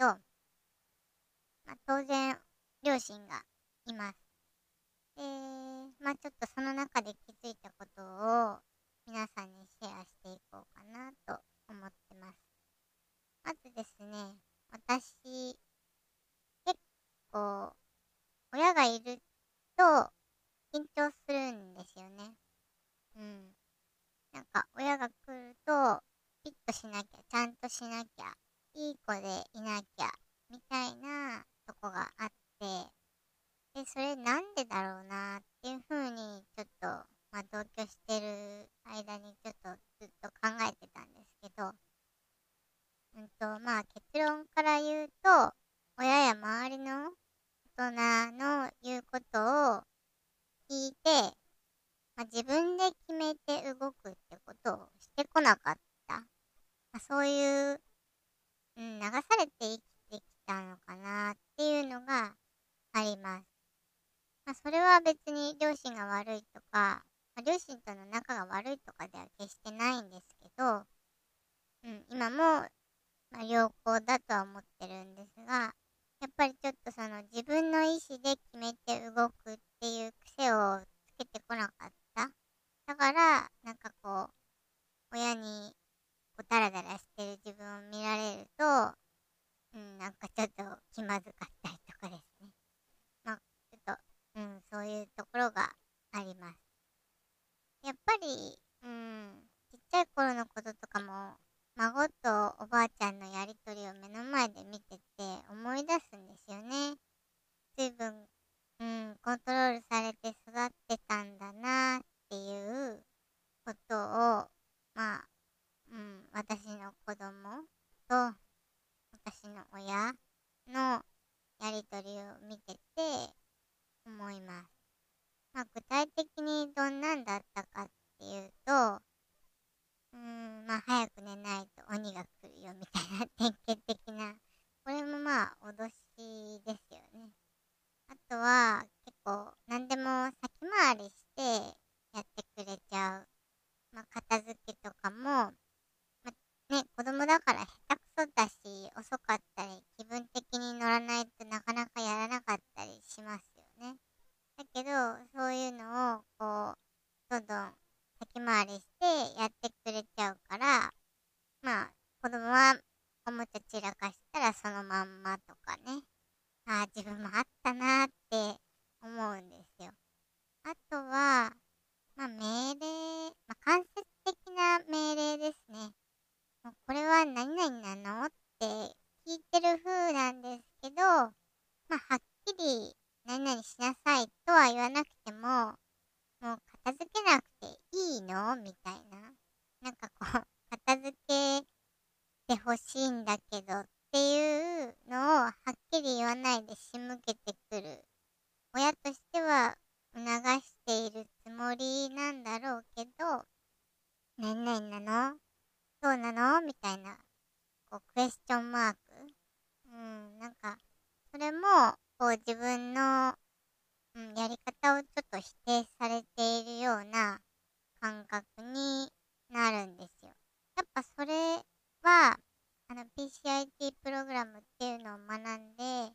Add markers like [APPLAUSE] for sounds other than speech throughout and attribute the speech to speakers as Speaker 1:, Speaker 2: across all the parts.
Speaker 1: と、まあ、当然、両親がいます。で、まあちょっとその中で気づいたことを皆さんにシェアしていこうかなと思ってます。まずですね、私、結構、親がいると緊張するんですよね。うん。なんか親が来ると、ピッとしなきゃ、ちゃんとしなきゃ、いい子でいなきゃ、みたいなとこがあって、で、それなんでだろうなっていうふうに、ちょっと、まあ、同居してる間にちょっとずっと考えてたんですけど、うんと、まあ、結論から言うと、親や周りの大人の言うことを聞いて、まあ、自分で決めて動くってことをしてこなかった。まあ、そういう、うん、流されて生きてきたのかなっていうのがあります。まあ、それは別に両親が悪いとか、まあ、両親との仲が悪いとかでは決してないんですけど、うん、今も、まあ、良好だとは思ってるんですが、やっぱりちょっとその自分の意思で決めて動くっていう癖をつけてこなかった。だから、なんかこう、親にこうダラダラしてる自分を見られると、うん、なんかちょっと気まずかったりとかですね。まあ、ちょっと、うん、そういうところがあります。やっぱり、うん、ちっちゃい頃のこととかも、孫とおばあちゃんのやりとりを目の前で見てて思い出すんですよね。随分、うん、コントロールされて育ってたんだなっていうことを、まあ、うん、私の子供と私の親のやりとりを見てて思います。まあ、具体的にどんなんだったかっていうと、うーん、まあ早く寝ないと鬼が来るよみたいな典型的な、これもまあ脅しですよね。あとは結構何でも先回りしてやってくれちゃう。まあ片付けとかも、まあ、ね、子供だから下手くそだし遅かったり気分的に乗らないとなかなかやらなかったりしますよね。だけどそういうのをこうどんどん先回りしてやってくれちゃうから、まあ、子供はおもちゃ散らかしたらそのまんまとかね。ああ、自分もあったなって思うんですよ。あとは、まあ、命令、まあ、間接的な命令ですね。もうこれは何々なのって聞いてる風なんですけど、まあ、はっきり何々しなさいとは言わなくても、もう片付けなくていいのみたいな。なんかこう、片付けてほしいんだけどっていうのをはっきり言わないで仕向けてくる。親としては促しているつもりなんだろうけど、何々なの？そうなの？みたいな、こう、クエスチョンマーク。うん、なんか、それも、こう、自分のうん、やり方をちょっと否定されているような感覚になるんですよ。やっぱそれは、あの PCIT プログラムっていうのを学んで、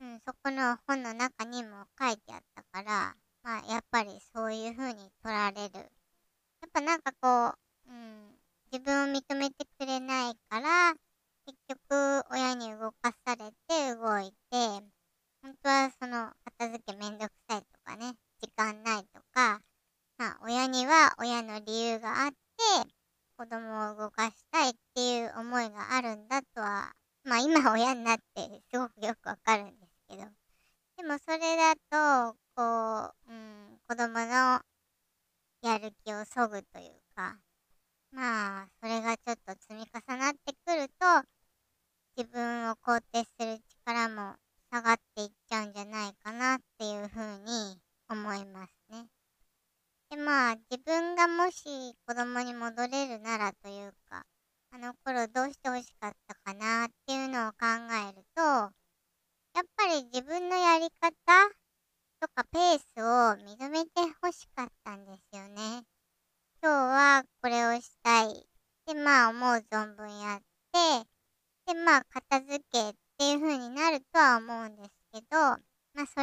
Speaker 1: うん、そこの本の中にも書いてあったから、まあやっぱりそういう風に取られる。やっぱなんかこう、うん、自分を認めてくれないから、結局親に動かされて動いて、本当はその片付けめんどくさいとかね、時間ないとか、まあ親には親の理由があって、子供を動かしたいっていう思いがあるんだとは、まあ今親になってすごくよくわかるんですけど、でもそれだと、こう、うん、子供のやる気をそぐというか、まあ、それがちょっと積み重なってくると、自分を肯定する力も下がっていっちゃうんじゃないかなっていうふうに思いますね。でまあ自分がもし子供に戻れるならというかあの頃どうして欲しかったかなっていうのを考えるとやっぱり自分のやり方とかペースを認めて欲しかったんですよね。今日はこれをしたい。でまあ思う存分やってでまあ片付けっていう風になるとは思うんですけど、まあ、そ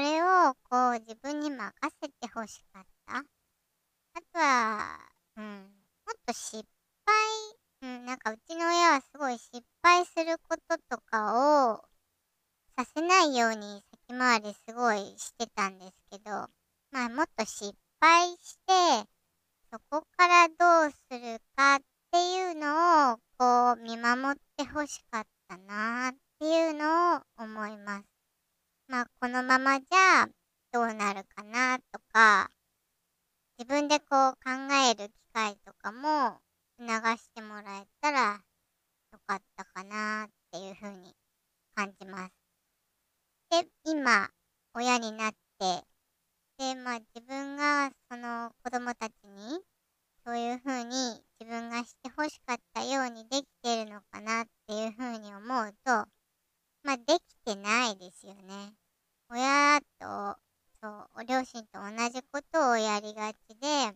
Speaker 1: させないように先回りすごいしてたんですけど、まあもっと失敗して、そこからどうするかっていうのをこう見守ってほしかったなっていうのを思います。まあこのままじゃどうなるかなとか、自分でこう考える機会とかも促してもらえたらよかったかなっていうふうに感じます。で、今、親になって、で、まあ自分がその子供たちにそういうふうに自分がしてほしかったようにできてるのかなっていうふうに思うと、まあできてないですよね。親と、そう、お両親と同じことをやりがちで、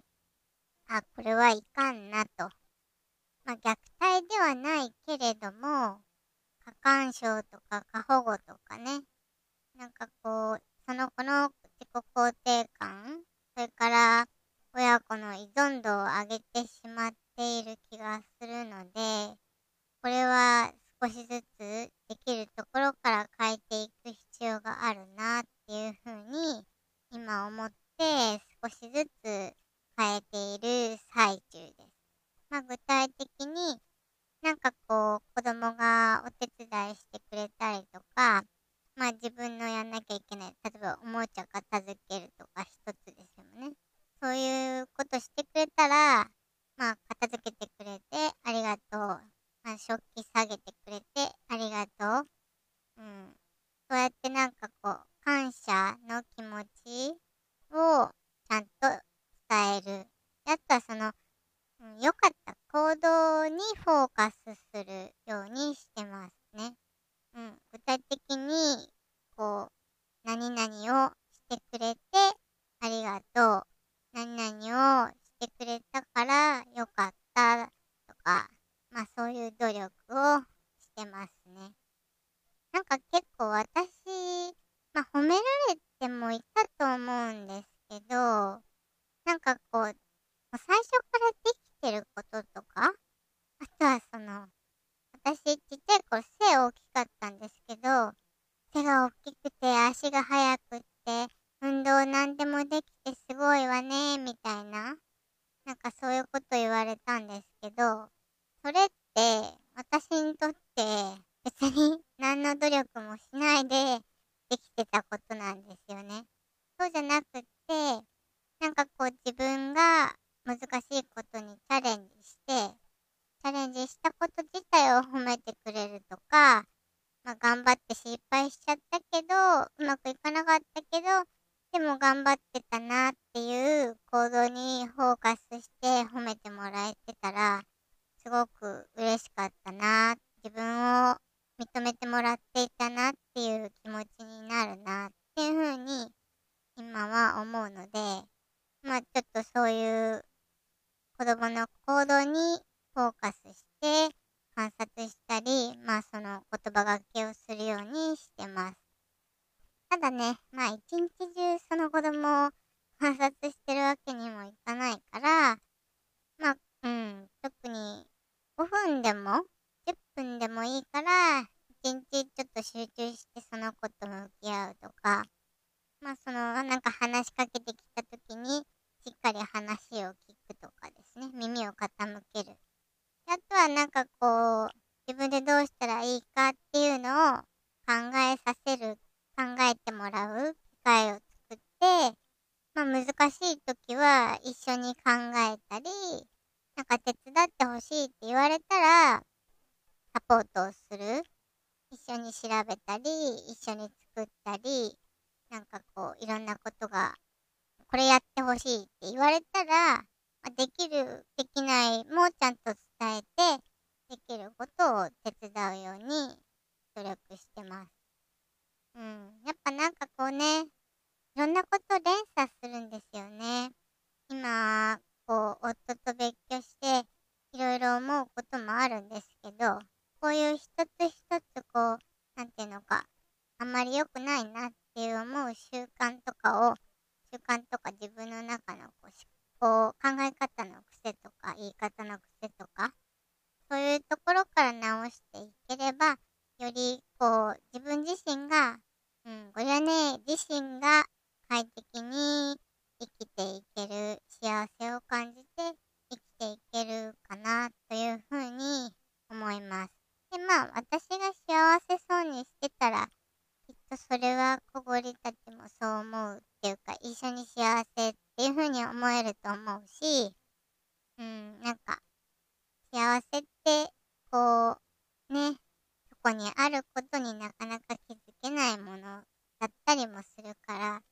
Speaker 1: あ、これはいかんなと。まあ、虐待ではないけれども、過干渉とか過保護とかね、なんかこう、その子の自己肯定感、それから親子の依存度を上げてしまっている気がするので、これは少しずつできるところから変えていく必要があるなっていうふうに今思って少しずつ変えている最中です。まあ、具体的になんかこう子供がお手伝いしてくれたりとか、まあ自分のやんなきゃいけない、例えばおもちゃ片付けるとか一つですよね。そういうことしてくれたら、まあ片付けてくれてありがとう。まあ食器下げてくれてありがとう。うん。そうやってなんかこう感謝の気持ちをちゃんと伝える。あとはその、行動にフォーカスするようにしてますね。うん、具体的に、こう、何々をしてくれてありがとう。何々をしてくれたから良かったとか、まあそういう努力をしてますね。なんか結構私、まあ褒められてもいたと思うんですけど、なんかこう、最初からできてることとか、あとはその、私ちっちゃい頃背大きかったんですけど、背が大きくて足が速くって、運動なんでもできてすごいわね、みたいな、なんかそういうこと言われたんですけど、それって私にとって別に [LAUGHS] 何の努力もしないでできてたことなんですよね。そうじゃなくって、なんかこう自分が難しいことにチャレンジして、チャレンジしたこと自体を褒めてくれるとか、まあ、頑張って失敗しちゃったけど、うまくいかなかったけど、でも頑張ってたなっていう行動にフォーカスして褒めてもらえてたら、すごく嬉しかったな、自分を認めてもらっていたなっていう気持ちになるなっていうふうに今は思うので、まあちょっとそういう子供の行動にフォーカスして観察したり、まあその言葉がけをするようにしてます。ただね、まあ一日中その子供を観察してるわけにもいかないから、まあ、うん、特に5分でも10分でもいいから、一日ちょっと集中してその子と向合うとか、まあそのなんか話しかけてきた時にしっかり話を聞くとかですね、耳を傾ける。あとはなんかこう、自分でどうしたらいいかっていうのを考えさせる、考えてもらう機会を作って、まあ難しい時は一緒に考えたり、なんか手伝ってほしいって言われたら、サポートをする。一緒に調べたり、一緒に作ったり、なんかこう、いろんなことが、これやってほしいって言われたら、まあ、できる、できないもちゃんと伝えて、できることを手伝うように努力してます。うん。やっぱなんかこうね、ろんなこと連鎖するんですよね。今、こう、夫と別居して、いろいろ思うこともあるんですけど、こういう一つ一つこう、なんていうのか、あんまり良くないなっていう思う習慣とかを、習慣とか自分のこう思考、考え方の癖とか、言い方の癖とか、そういうところから直していければ、より、こう、自分自身が、うん、ご両姉自身が快適に生きていける、幸せを感じて生きていけるかな、というふうに思います。で、まあ、私が幸せそうにしてたら、きっとそれは小堀たちもそう思うっていうか、一緒に幸せっていうふうに思えると思うし、うん、なんか、幸せって、こう、ね、そこにあることになかなか気づけないものだったりもするから、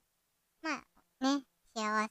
Speaker 1: まあね、幸